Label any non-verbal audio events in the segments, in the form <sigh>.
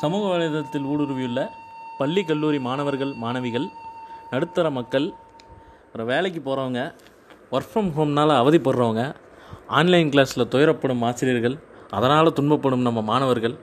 சமூக வலைதளத்தில் ஊடுருவியுள்ள பள்ளி கல்லூரி மாணவர்கள் மாணவிகள் நடுத்தர மக்கள் அப்புறம் வேலைக்கு போகிறவங்க ஒர்க் ஃப்ரம் ஹோம்னால் அவதிப்படுறவங்க ஆன்லைன் கிளாஸில் துயரப்படும் ஆசிரியர்கள் அதனால் துன்பப்படும் நம்ம மாணவர்கள்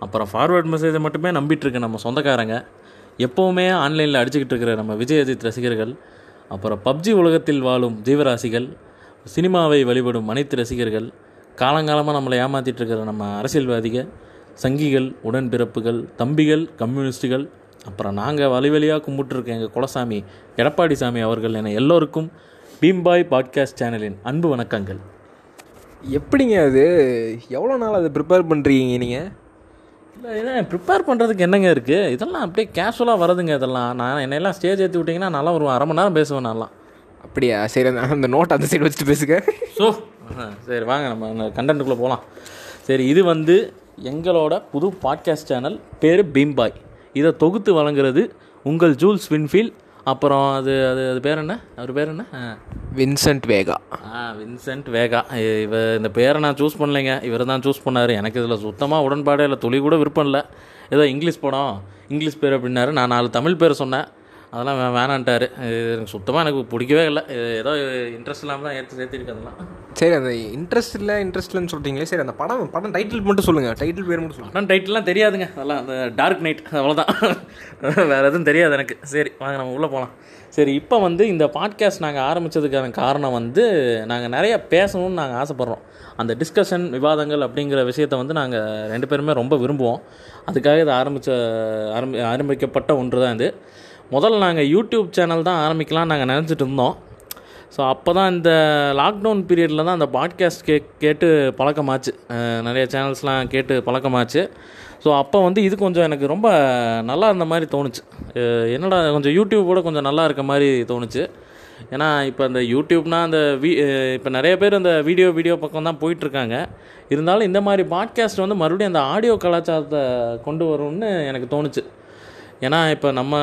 அப்புறம் ஃபார்வேர்ட் மெசேஜை மட்டுமே நம்பிட்டுருக்க நம்ம சொந்தக்காரங்க எப்போவுமே ஆன்லைனில் அடிச்சுக்கிட்டு இருக்கிற நம்ம விஜய் அஜித் ரசிகர்கள் அப்புறம் பப்ஜி உலகத்தில் வாழும் ஜீவராசிகள் சினிமாவை வழிபடும் அனைத்து ரசிகர்கள் காலங்காலமாக நம்மளை ஏமாற்றிட்டு இருக்கிற நம்ம அரசியல்வாதிகள் சங்கிகள் உடன்பிறப்புகள் தம்பிகள் கம்யூனிஸ்டுகள் அப்புறம் நாங்கள் வழி வழியாக கும்பிட்டுருக்க எங்கள் குலசாமி எடப்பாடி சாமி அவர்கள் என எல்லோருக்கும் பீம்பாய் பாட்காஸ்ட் சேனலின் அன்பு வணக்கங்கள். எப்படிங்க அது? எவ்வளோ நாள் அதை ப்ரிப்பேர் பண்ணுறீங்க நீங்கள் இல்லை இதை ப்ரிப்பேர் பண்ணுறதுக்கு என்னங்க இருக்குது இதெல்லாம் அப்படியே கேஷுவலாக வருதுங்க இதெல்லாம். நான் என்னையெல்லாம் ஸ்டேஜ் ஏற்றி விட்டிங்கன்னா நல்லா ஒரு அரை மணி நேரம் பேசுவேன் நான்லாம். அப்படியா? சரி அந்த அந்த நோட் அந்த சைடு வச்சுட்டு பேசுங்க. ஸோ சரி வாங்க நம்ம கண்டென்ட்டுக்குள்ளே போகலாம் சரி இது வந்து எங்களோட புது பாட்காஸ்ட் சேனல் பேர் பீம்பாய். இதை தொகுத்து வழங்குறது உங்கள் ஜூல்ஸ் வின்ஃபீல் அப்புறம் அது அது அது பேர் என்ன? அவர் பேர் என்ன. வின்சென்ட் வேகா. ஆ வின்சென்ட் வேகா. இ- இவ இந்த பேரை நான் சூஸ் பண்ணலைங்க. இவர் தான் சூஸ் பண்ணார். எனக்கு இதில் சுத்தமாக உடன்பாடே இல்லை. துளி கூட விருப்பம் இல்லை. ஏதோ இங்கிலீஷ் படம் இங்கிலீஷ் பேர் அப்படின்னாரு. நான் நாலு தமிழ் பேர் சொன்னேன். அதெல்லாம் வே- வேணான்ட்டாரு. எனக்கு சுத்தமாக எனக்கு பிடிக்கவே இல்லை. ஏதோ இன்ட்ரெஸ்ட் இல்லாமல் தான் ஏற்று சேர்த்திருக்கு அதெல்லாம். சரி அந்த இன்ட்ரெஸ்ட் இல்லை இன்ட்ரெஸ்ட் இல்லைன்னு சொல்கிறீங்களே சரி அந்த படம் படம் டைட்டில் மட்டும் சொல்லுங்கள் டைட்டில் பேர் மட்டும் சொல்லுங்கள் படம் டைட்டில்லாம் தெரியாதுங்க. அதெல்லாம் அந்த டார்க் நைட் அவ்வளோதான் <laughs> வேறு எதுவும் தெரியாது எனக்கு. சரி வாங்க நம்ம உள்ளே போகலாம் சரி இப்போ வந்து இந்த பாட்காஸ்ட் நாங்கள் ஆரம்பித்ததுக்கான காரணம் வந்து நாங்கள் நிறைய பேசணும்னு நாங்கள் ஆசைப்பட்றோம். அந்த டிஸ்கஷன் விவாதங்கள் அப்படிங்கிற விஷயத்தை வந்து நாங்கள் ரெண்டு பேருமே ரொம்ப விரும்புவோம். அதுக்காக இது ஆரம்பித்த ஆரம்பி ஆரம்பிக்கப்பட்ட ஒன்று தான் இது. முதல்ல நாங்கள் யூடியூப் சேனல் தான் ஆரம்பிக்கலாம்னு நாங்கள் நினச்சிட்டு இருந்தோம். ஸோ அப்போ தான் இந்த லாக்டவுன் பீரியடில் தான் அந்த பாட்காஸ்ட் கே கேட்டு பழக்கமாச்சு. நிறைய சேனல்ஸ்லாம் கேட்டு பழக்கமாச்சு. ஸோ அப்போ வந்து இது கொஞ்சம் எனக்கு ரொம்ப நல்லா இருந்த மாதிரி தோணுச்சு. என்னடா கொஞ்சம் யூடியூப் கூட கொஞ்சம் நல்லா இருக்க மாதிரி தோணுச்சு. ஏன்னா இப்போ அந்த யூடியூப்னால் அந்த வீ இப்போ நிறைய பேர் அந்த வீடியோ வீடியோ பக்கம் தான் போயிட்டுருக்காங்க இருந்தாலும் இந்த மாதிரி பாட்காஸ்ட் வந்து மறுபடியும் அந்த ஆடியோ கலாச்சாரத்தை கொண்டு வரும்னு எனக்கு தோணுச்சு. ஏன்னா இப்போ நம்ம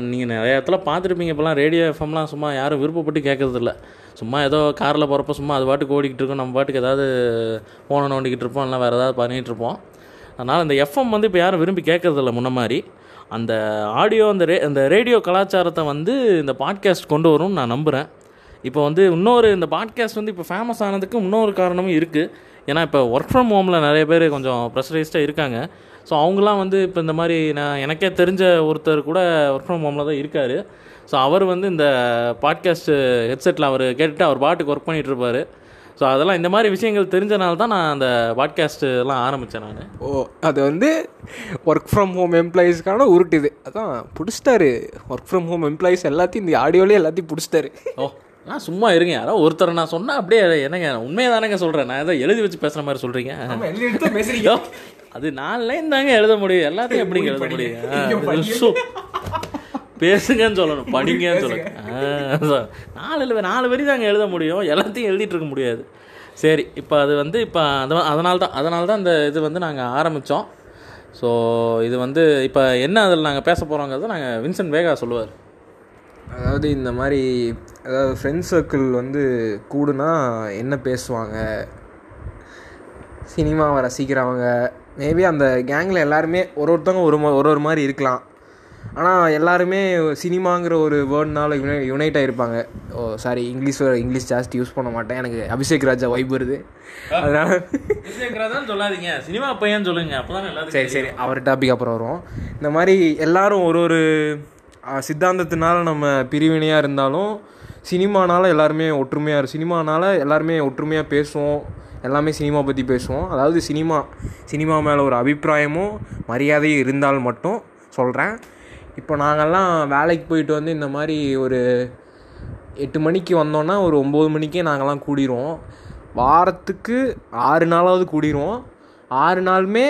நீங்கள் நிறைய இடத்துல பார்த்துருப்பீங்க இப்போலாம் ரேடியோ எஃப்எம்லாம் சும்மா யாரும் விருப்பப்பட்டு கேட்குறதில்ல. சும்மா ஏதோ காரில் போகிறப்ப சும்மா அது பாட்டுக்கு ஓடிக்கிட்டு இருக்கும் நம்ம பாட்டுக்கு ஏதாவது ஃபோனை நோண்டிக்கிட்டு இருப்போம் இல்லை வேறு ஏதாவது பண்ணிகிட்டு இருப்போம். அதனால் இந்த எஃப்எம் வந்து இப்போ யாரும் விரும்பி கேட்குறதில்ல முன்ன மாதிரி. அந்த ஆடியோ அந்த ரே அந்த ரேடியோ கலாச்சாரத்தை வந்து இந்த பாட்காஸ்ட் கொண்டு வரும்னு நான் நம்புகிறேன் இப்போ வந்து இன்னொரு இந்த பாட்காஸ்ட் வந்து இப்போ ஃபேமஸ் ஆனதுக்கு இன்னொரு காரணமும் இருக்குது ஏன்னா இப்போ ஒர்க் ஃப்ரம் ஹோமில் நிறைய பேர் கொஞ்சம் ப்ரெஷரைஸ்டாக இருக்காங்க. ஸோ அவங்களாம் வந்து இப்போ இந்த மாதிரி நான் எனக்கே தெரிஞ்ச ஒருத்தர் கூட ஒர்க் ஃப்ரம் ஹோமில் தான் இருக்கார். ஸோ அவர் வந்து இந்த பாட்காஸ்ட்டு ஹெட்செட்டில் அவர் கேட்டுட்டு அவர் பாட்டுக்கு ஒர்க் பண்ணிகிட்டு இருப்பார். ஸோ அதெல்லாம் இந்த மாதிரி விஷயங்கள் தெரிஞ்சனால தான் நான் அந்த பாட்காஸ்ட் எல்லாம் ஆரம்பித்தேன் நான். ஓ அது வந்து ஒர்க் ஃப்ரம் ஹோம் எம்ப்ளாயீஸ்க்கான உருட்டு இது. அதான் பிடிச்சிட்டாரு. ஒர்க் ஃப்ரம் ஹோம் எம்ப்ளாயீஸ் எல்லாத்தையும் இந்த ஆடியோலேயே எல்லாத்தையும் பிடிச்சிட்டாரு. ஓ நான் சும்மா இருங்க யாரோ ஒருத்தரை நான் சொன்னால் அப்படியே என்னங்க உண்மையை தானேங்க சொல்கிறேன் நான் ஏதோ எழுதி வச்சு பேசுகிற மாதிரி சொல்கிறீங்க அது நாலு லைன் தாங்க எழுத முடியும். எல்லாத்தையும் எப்படிங்க எழுத முடியும். பேசுங்கன்னு சொல்லணும். படிங்கன்னு so, நாலு இல்ல, நாலு வரி தாங்க எழுத முடியும். எல்லாத்தையும் எழுதிட்டு இருக்க முடியாது. சரி இப்போ அது வந்து இப்போ அது அதனால தான் அதனால தான் இந்த இது வந்து நாங்கள் ஆரம்பித்தோம் ஸோ இது வந்து இப்போ என்ன அதில் நாங்கள் பேச போகிறோங்கிறத நாங்கள் வின்சென்ட் வேகா சொல்லுவார். அதாவது இந்த மாதிரி அதாவது ஃப்ரெண்ட்ஸ் சர்க்கிள் வந்து கூடுனா என்ன பேசுவாங்க? சினிமாவை ரசிக்கிறவங்க. மேபி அந்த கேங்கில் எல்லாருமே ஒரு ஒருத்தவங்க ஒரு ஒரு ஒரு மாதிரி இருக்கலாம். ஆனால் எல்லாருமே சினிமாங்கிற ஒரு வேர்ட்னால யுனை யுனைட் ஆகிருப்பாங்க ஓ சாரி இங்கிலீஷ் இங்கிலீஷ் ஜாஸ்தி யூஸ் பண்ண மாட்டேன். எனக்கு அபிஷேக் ராஜா வைப் வருது. அதனால சொல்லாதீங்க. சினிமா பையன் சொல்லுங்க. அப்போதான் சரி சரி. அவர் டாபிக் அப்புறம் வரும் இந்த மாதிரி எல்லாரும் ஒரு ஒரு சித்தாந்தத்தினால நம்ம பிரிவினையாக இருந்தாலும் சினிமானால் எல்லாருமே ஒற்றுமையாக இரு எல்லாருமே ஒற்றுமையாக பேசுவோம். எல்லாமே சினிமா பற்றி பேசுவோம். அதாவது சினிமா சினிமா மேலே ஒரு அபிப்பிராயமும் மரியாதையும் இருந்தால் மட்டும் சொல்கிறேன் இப்போ நாங்கள்லாம் வேலைக்கு போயிட்டு வந்து இந்த மாதிரி ஒரு எட்டு மணிக்கு வந்தோன்னா ஒரு ஒம்பது மணிக்கே நாங்கள்லாம் கூடிடுவோம் வாரத்துக்கு ஆறு நாளாவது கூடிடுவோம் ஆறு நாளுமே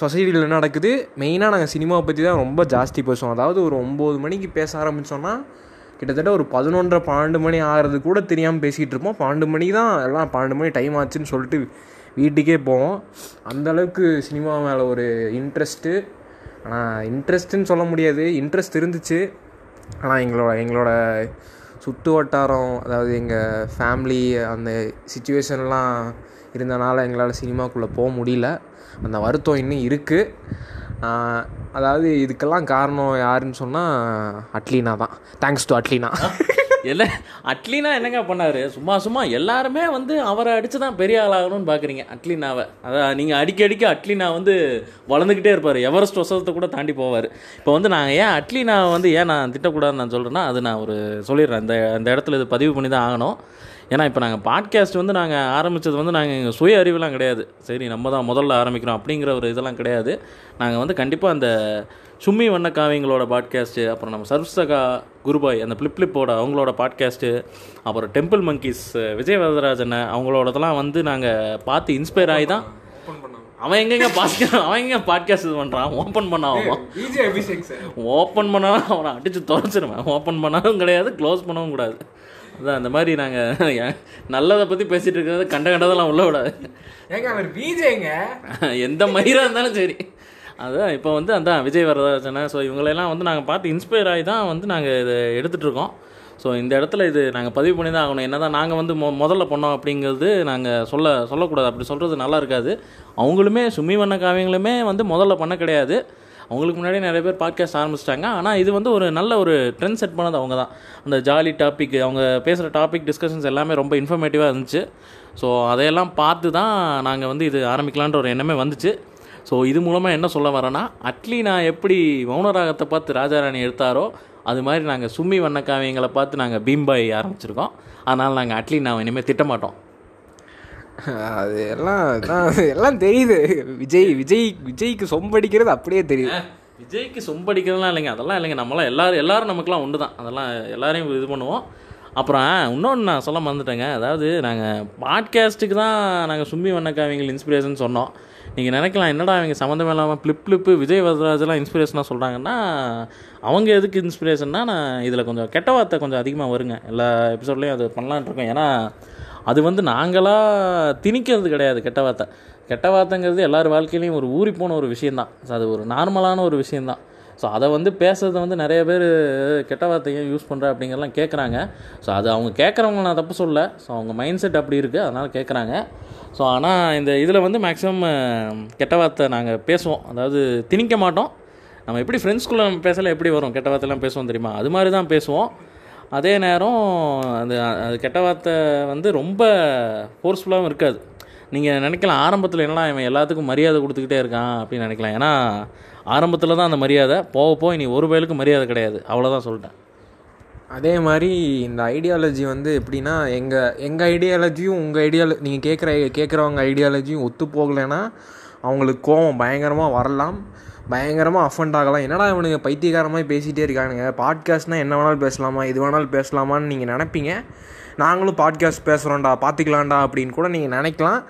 சொசைட்டியில் என்ன நடக்குது. மெயினாக நாங்கள் சினிமாவை பற்றி தான் ரொம்ப ஜாஸ்தி பேசுவோம். அதாவது ஒரு ஒம்பது மணிக்கு பேச ஆரம்பித்தோன்னா கிட்டத்தட்ட ஒரு பதினொன்றரை பன்னெண்டு மணி ஆகிறது கூட தெரியாமல் பேசிகிட்டு இருப்போம். பன்னெண்டு மணி தான் எல்லாம் பன்னெண்டு மணி டைம் ஆச்சுன்னு சொல்லிட்டு வீட்டுக்கே போவோம். அந்தளவுக்கு சினிமா மேலே ஒரு இன்ட்ரெஸ்ட்டு ஆனால் இன்ட்ரெஸ்ட்டுன்னு சொல்ல முடியாது. இன்ட்ரெஸ்ட் இருந்துச்சு. ஆனால் எங்களோட எங்களோட சுற்று வட்டாரம் அதாவது எங்கள் ஃபேமிலி அந்த சுச்சுவேஷன்லாம் இருந்தனால எங்களால் சினிமாக்குள்ளே போக முடியல. அந்த வருத்தம் இன்னும் இருக்குது அதாவது இதுக்கெல்லாம் காரணம் யாருன்னு சொன்னால் அட்லீனா தான். Thanks to Atleena. இல்லை அட்லீனா என்னங்க பண்ணார்? சும்மா சும்மா எல்லாருமே வந்து அவரை அடித்து தான் பெரிய ஆளாகணும்னு பார்க்குறீங்க அட்லீனாவை. அதான் நீங்கள் அடிக்கடிக்கு அட்லீனா வந்து வளர்ந்துக்கிட்டே இருப்பார். எவரெஸ்ட் வசதத்தை கூட தாண்டி போவார். இப்போ வந்து நாங்கள் ஏன் அட்லீனாவை வந்து ஏன் நான் திட்டக்கூடாதுன்னு நான் சொல்கிறேன்னா அது நான் ஒரு சொல்லிடுறேன். இந்த இந்த இடத்துல இது பதிவு பண்ணி தான் ஆகணும். ஏன்னா இப்போ நாங்கள் பாட்காஸ்ட் வந்து நாங்கள் ஆரம்பித்தது வந்து நாங்கள் எங்கள் சுய அறிவுலாம் கிடையாது. சரி நம்ம தான் முதல்ல ஆரம்பிக்கிறோம் அப்படிங்கிற ஒரு இதெல்லாம் கிடையாது. நாங்கள் வந்து கண்டிப்பாக அந்த சும்மி வண்ண காவியங்களோட பாட்காஸ்ட்டு அப்புறம் நம்ம சர்வசகா குருபாய் அந்த பிளிப் பிளிப்போட அவங்களோட பாட்காஸ்ட்டு அப்புறம் டெம்பிள் மங்கீஸ் விஜய் வரதராஜன் அவங்களோடதெல்லாம் வந்து நாங்கள் பார்த்து இன்ஸ்பயர் ஆகி தான் அவன் எங்கெங்க பாஸ்க அவன் எங்க பாட்காஸ்ட் இது பண்ணுறான் ஓப்பன் பண்ண சார். ஓப்பன் பண்ணாலும் அவனை அடித்து துறைச்சிருவேன் ஓப்பன் பண்ணாலும் கிடையாது க்ளோஸ் பண்ணவும் கூடாது. அதான் அந்த மாதிரி நாங்கள் நல்லதை பற்றி பேசிகிட்டு இருக்கிறது கண்ட கண்டதெல்லாம் உள்ள விடாது. ஏங்க அவர் விஜய்ங்க எந்த மயிராக இருந்தாலும் சரி. அதான் இப்போ வந்து அதான் விஜய் வரதராஜனை. ஸோ இவங்களெல்லாம் வந்து நாங்கள் பார்த்து இன்ஸ்பயர் ஆகி தான் வந்து நாங்கள் இதை எடுத்துகிட்டு இருக்கோம். ஸோ இந்த இடத்துல இது நாங்கள் பதிவு பண்ணி தான் ஆகணும். என்ன தான் நாங்கள் வந்து மொ முதல்ல பண்ணோம் அப்படிங்கிறது நாங்கள் சொல்ல சொல்லக்கூடாது. அப்படி சொல்கிறது நல்லா இருக்காது. அவங்களுமே சுமி வண்ண காவியங்களுமே வந்து முதல்ல பண்ண கிடையாது. அவங்களுக்கு முன்னாடியே நிறைய பேர் பாட்காஸ்ட் ஆரம்பிச்சிட்டாங்க. ஆனால் இது வந்து ஒரு நல்ல ஒரு ட்ரெண்ட் செட் பண்ணது அவங்க தான். அந்த ஜாலி டாபிக் அவங்க பேசுகிற டாபிக் டிஸ்கஷன்ஸ் எல்லாமே ரொம்ப இன்ஃபர்மேட்டிவாக இருந்துச்சு. ஸோ அதையெல்லாம் பார்த்து தான் நாங்கள் வந்து இது ஆரம்பிக்கலான்ற ஒரு எண்ணமே வந்துச்சு. ஸோ இது மூலமாக என்ன சொல்ல வரேன்னா அட்லி நான் எப்படி மௌனராகத்தை பார்த்து ராஜாராணி எடுத்தாரோ அது மாதிரி நாங்கள் சும்மி வண்ணக்காவியங்களை பார்த்து நாங்கள் பீம்பாய் ஆரம்பிச்சிருக்கோம். அதனால் நாங்கள் அட்லி நான் இனிமேல் திட்டமாட்டோம். அது எல்லாம் எல்லாம் தெரியுது. விஜய் விஜய் விஜய்க்கு சொம்படிக்கிறது அப்படியே தெரியுது. விஜய்க்கு சொம்படிக்கிறதுலாம் இல்லைங்க. அதெல்லாம் இல்லைங்க. நம்மளாம் எல்லாரும் எல்லாரும் நமக்குலாம் ஒன்று தான் அதெல்லாம் எல்லாரையும் இது பண்ணுவோம். அப்புறம் இன்னொன்று நான் சொல்ல மறந்துட்டேங்க. அதாவது நாங்கள் பாட்காஸ்ட்டுக்கு தான் நாங்கள் சும்மி வண்ணக்காவிங்கள் இன்ஸ்பிரேஷன் சொன்னோம். நீங்கள் நினைக்கலாம் என்னடா அவங்க சம்மந்தம் இல்லாமல் பிளிப் பிளிப்பு விஜய் வரதராஜெலாம் இன்ஸ்பிரேஷனாக சொல்கிறாங்கன்னா அவங்க எதுக்கு இன்ஸ்பிரேஷன்னா நான் இதில் கொஞ்சம் கெட்ட வார்த்தை கொஞ்சம் அதிகமாக வருங்க. எல்லா எபிசோட்லேயும் அது பண்ணலான்ட்டு இருக்கோம். ஏன்னா அது வந்து நாங்களாக திணிக்கிறது கிடையாது கெட்ட வார்த்தை. கெட்ட வார்த்தைங்கிறது எல்லார் வாழ்க்கையிலையும் ஒரு ஊறி போன ஒரு விஷயந்தான் ஸோ அது ஒரு நார்மலான ஒரு விஷயந்தான் ஸோ அதை வந்து பேசுகிறத வந்து நிறைய பேர் கெட்ட வார்த்தையும் யூஸ் பண்ணுற அப்படிங்கிறலாம் கேட்குறாங்க ஸோ அது அவங்க கேட்குறவங்க நான் தப்பு சொல்ல ஸோ அவங்க மைண்ட் செட் அப்படி இருக்குது அதனால் கேட்குறாங்க ஸோ ஆனால் இந்த இதில் வந்து மேக்ஸிமம் கெட்ட வார்த்தை நாங்கள் பேசுவோம். அதாவது திணிக்க மாட்டோம். நம்ம எப்படி ஃப்ரெண்ட்ஸ்குள்ளே நம்ம பேசல எப்படி வரும்? கெட்ட வார்த்தைலாம் பேசுவோம் தெரியுமா? அது மாதிரி தான் பேசுவோம். அதே நேரம் அது அது கெட்ட வார்த்தை வந்து ரொம்ப ஃபோர்ஸ்ஃபுல்லாகவும் இருக்காது. நீங்கள் நினைக்கலாம் ஆரம்பத்தில் என்னடா இவன் எல்லாத்துக்கும் மரியாதை கொடுத்துக்கிட்டே இருக்கான் அப்படின்னு நினைக்கலாம். ஏன்னா ஆரம்பத்தில் தான் அந்த மரியாதை போக போக இனி ஒரு வயலுக்கு மரியாதை கிடையாது. அவ்வளோதான் சொல்லிட்டேன். அதே மாதிரி இந்த ஐடியாலஜி வந்து எப்படின்னா எங்கள் எங்கள் ஐடியாலஜியும் உங்கள் ஐடியால நீங்கள் கேட்குற கேட்குறவங்க ஐடியாலஜியும் ஒத்து போகலைன்னா அவங்களுக்கு கோவம் பயங்கரமாக வரலாம் பயங்கரமாக அஃபண்ட் ஆகலாம். என்னடா இவனுங்க பைத்தியகாரமாக பேசிகிட்டே இருக்கானுங்க? பாட்காஸ்ட்னால் என்ன வேணாலும் பேசலாமா? இது வேணாலும் பேசலாமான்னு நீங்கள் நினைப்பீங்க. நாங்களும் பாட்காஸ்ட் பேசுகிறோம்டா பார்த்துக்கலாம்டா அப்படின்னு கூட நீங்கள் நினைக்கலாம்.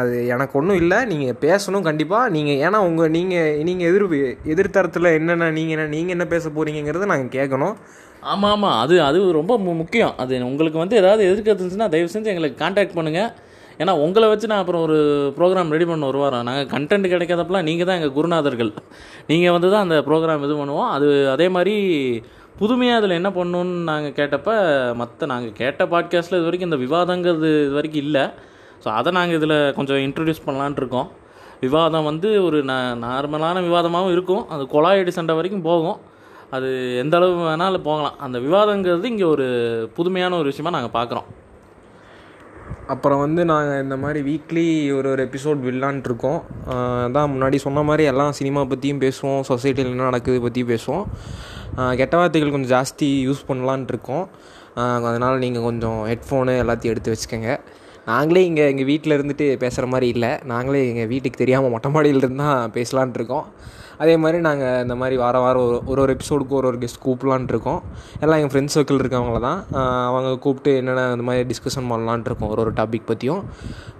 அது எனக்கு ஒன்றும் இல்லை. நீங்கள் பேசணும் கண்டிப்பாக நீங்கள் ஏன்னா உங்கள் நீங்கள் நீங்கள் எதிர் எதிர்த்தரத்தில் என்னென்ன நீங்கள் என்ன நீங்கள் என்ன பேச போகிறீங்கிறத நாங்கள் கேட்கணும். ஆமாம் ஆமாம் அது அது ரொம்ப முக்கியம். அது உங்களுக்கு வந்து ஏதாவது எதிர்க்கிறது இருந்துச்சுன்னா தயவு செஞ்சு எங்களுக்கு காண்டாக்ட் பண்ணுங்கள் ஏன்னா உங்களை வச்சு நான் அப்புறம் ஒரு ப்ரோக்ராம் ரெடி பண்ண ஒரு வாரம். நாங்கள் கண்டென்ட் கிடைக்காதப்பெல்லாம் நீங்கள் தான் எங்கள் குருநாதர்கள். நீங்கள் வந்து தான் அந்த ப்ரோக்ராம் இது பண்ணுவோம். அது அதே மாதிரி புதுமையாக அதில் என்ன பண்ணணுன்னு நாங்கள் கேட்டப்ப மற்ற நாங்கள் கேட்ட பாட்காஸ்ட்டில் இது வரைக்கும் இந்த விவாதங்கிறது இது வரைக்கும் இல்லை. ஸோ அதை நாங்கள் இதில் கொஞ்சம் இன்ட்ரடியூஸ் பண்ணலான்ட்டு இருக்கோம். விவாதம் வந்து ஒரு ந நார்மலான விவாதமாகவும் இருக்கும். அது கொலாயடி சண்டை வரைக்கும் போகும். அது எந்த அளவு வேணாலும் போகலாம். அந்த விவாதங்கிறது இங்கே ஒரு புதுமையான ஒரு விஷயமாக நாங்கள் பார்க்குறோம் அப்புறம் வந்து நாங்கள் இந்த மாதிரி வீக்லி ஒரு ஒரு எபிசோட் விடலான்ட்ருக்கோம். அதான் முன்னாடி சொன்ன மாதிரி எல்லாம் சினிமா பற்றியும் பேசுவோம் சொசைட்டியில் என்ன நடக்குது பற்றியும் பேசுவோம். கெட்ட வார்த்தைகள் கொஞ்சம் ஜாஸ்தி யூஸ் பண்ணலான்ட்ருக்கோம். அதனால் நீங்கள் கொஞ்சம் ஹெட்ஃபோனு எல்லாத்தையும் எடுத்து வச்சுக்கோங்க. நாங்களே இங்கே எங்கள் வீட்டில் இருந்துட்டு பேசுகிற மாதிரி இல்லை. நாங்களே எங்கள் வீட்டுக்கு தெரியாமல் மொட்டை மாடியில் இருந்து தான் பேசலான்ட்ருக்கோம். அதே மாதிரி நாங்கள் இந்த மாதிரி வாரம் வாரம் ஒரு ஒரு ஒரு எபிசோடுக்கு ஒரு ஒரு கெஸ்ட் கூப்பிடலான்ட்டு இருக்கோம். எல்லாம் எங்கள் ஃப்ரெண்ட்ஸ் சர்க்கிள் இருக்கவங்கள தான். அவங்க கூப்பிட்டு என்னென்ன இந்த மாதிரி டிஸ்கஷன் பண்ணலான்ட்டு இருக்கோம் ஒரு ஒரு டாபிக் பற்றியும்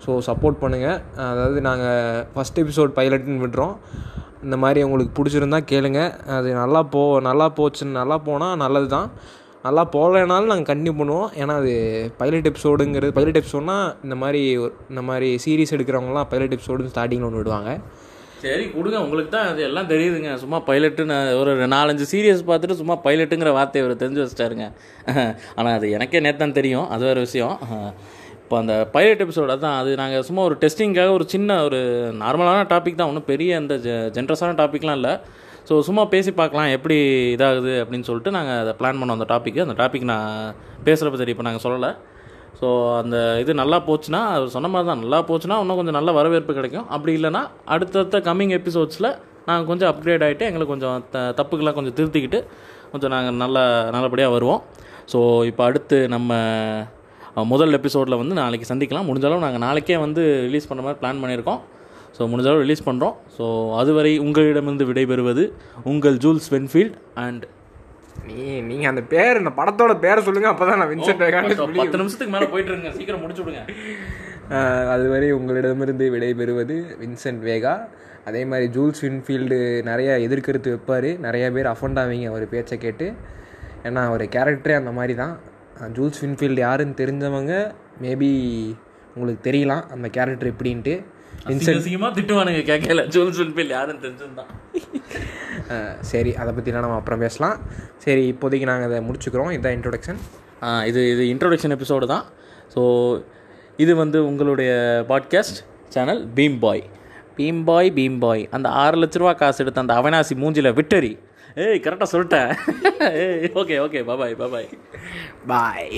ஸோ சப்போர்ட் பண்ணுங்கள் அதாவது நாங்கள் ஃபஸ்ட் எபிசோட் பைலட்னு விடுறோம் இந்த மாதிரி உங்களுக்கு பிடிச்சிருந்தா கேளுங்க. அது நல்லா போ நல்லா போச்சுன்னு நல்லா போனால் நல்லது தான் நல்லா போகலைனாலும் நாங்கள் கண்டினியூ பண்ணுவோம். ஏன்னா அது பைலட் எபிசோடுங்கிறது பைலட் எபிசோட்னா இந்த மாதிரி ஒரு- இந்த மாதிரி சீரீஸ் எடுக்கிறவங்களாம் பைலட் எபிசோடுன்னு ஸ்டார்டிங்கில் ஒன்று விடுவாங்க. சரி கொடுங்க. உங்களுக்கு தான் அது எல்லாம் தெரியுதுங்க. சும்மா பைலட்டுன்னு ஒரு நாலஞ்சு சீரியஸ் பார்த்துட்டு சும்மா பைலட்டுங்கிற வார்த்தையை அவர் தெரிஞ்சு வச்சிட்டாருங்க. ஆனால் அது எனக்கே நேத்தான் தெரியும். அது வேறு விஷயம். இப்போ அந்த பைலட் எபிசோட தான் அது நாங்கள் சும்மா ஒரு டெஸ்டிங்காக ஒரு சின்ன ஒரு நார்மலான டாபிக் தான். ஒன்றும் பெரிய அந்த ஜென்ரஸான டாபிக்லாம் இல்லை. ஸோ சும்மா பேசி பார்க்கலாம். எப்படி இதாகுது அப்படின்னு சொல்லிட்டு நாங்கள் அதை பிளான் பண்ணோம் அந்த டாப்பிக்கு அந்த டாபிக் நான் பேசுகிறப்ப தெரியும் இப்போ நாங்கள் சொல்லலை. ஸோ அந்த இது நல்லா போச்சுன்னா அவர் சொன்ன மாதிரி தான். நல்லா போச்சுன்னா இன்னும் கொஞ்சம் நல்ல வரவேற்பு கிடைக்கும். அப்படி இல்லைன்னா அடுத்தடுத்த கம்மிங் எபிசோட்ஸில் நாங்கள் கொஞ்சம் அப்கிரேட் ஆகிட்டு எங்களுக்கு கொஞ்சம் த தப்புக்கெல்லாம் கொஞ்சம் திருத்திக்கிட்டு கொஞ்சம் நாங்கள் நல்ல நல்லபடியாக வருவோம். ஸோ இப்போ அடுத்து நம்ம முதல் எபிசோடில் வந்து நாளைக்கு சந்திக்கலாம். முடிஞ்சளவு நாங்கள் நாளைக்கே வந்து ரிலீஸ் பண்ணுற மாதிரி பிளான் பண்ணியிருக்கோம். ஸோ முடிஞ்சளவு ரிலீஸ் பண்ணுறோம் ஸோ அதுவரை உங்களிடமிருந்து விடைபெறுவது உங்கள் ஜூல்ஸ் வென்ஃபீல்ட் அண்ட் நீ நீங்கள் அந்த பேர் இந்த படத்தோட பேரை சொல்லுங்கள் அப்போ தான் நான் வின்சென்ட் வேகான்னு சொல்லி பத்து நிமிஷத்துக்கு மேலே போயிட்டு இருங்க சீக்கிரம் முடிச்சு விடுங்க. அதுவரை உங்களிடமிருந்து விடைபெறுவது வின்சென்ட் வேகா அதே மாதிரி ஜூல்ஸ் வின்ஃபீல்டு நிறைய எதிர்கருத்து வைப்பார். நிறைய பேர் அஃபண்ட் ஆவீங்க அவர் பேச்சை கேட்டு. ஏன்னா அவர் கேரக்டரே அந்த மாதிரி தான் ஜூல்ஸ் வின்ஃபீல்டு யாருன்னு தெரிஞ்சவங்க மேபி உங்களுக்கு தெரியலாம் அந்த கேரக்டர் எப்படின்ட்டு. திட்டுவானுங்க கேட்கல ஜூல்ஸ் வென்ஃபீல்ட் யாருன்னு தெரிஞ்சிருந்தான் <laughs> சரி அதை பற்றிலாம் நம்ம அப்புறம் பேசலாம். சரி இப்போதைக்கு நாங்கள் அதை முடிச்சுக்கிறோம். இதான் இன்ட்ரொடக்ஷன் இது இது இன்ட்ரோடக்ஷன் எபிசோடு தான். ஸோ இது வந்து உங்களுடைய பாட்காஸ்ட் சேனல் பீம் பாய் பீம் பாய் பீம் பாய் அந்த ஆறு லட்ச ரூபா காசு எடுத்த அந்த அவினாசி மூஞ்சில விட்டரி ஏய் கரெக்டாக சொல்லிட்டேன். <laughs> ஏய் okay okay bye bye bye bye bye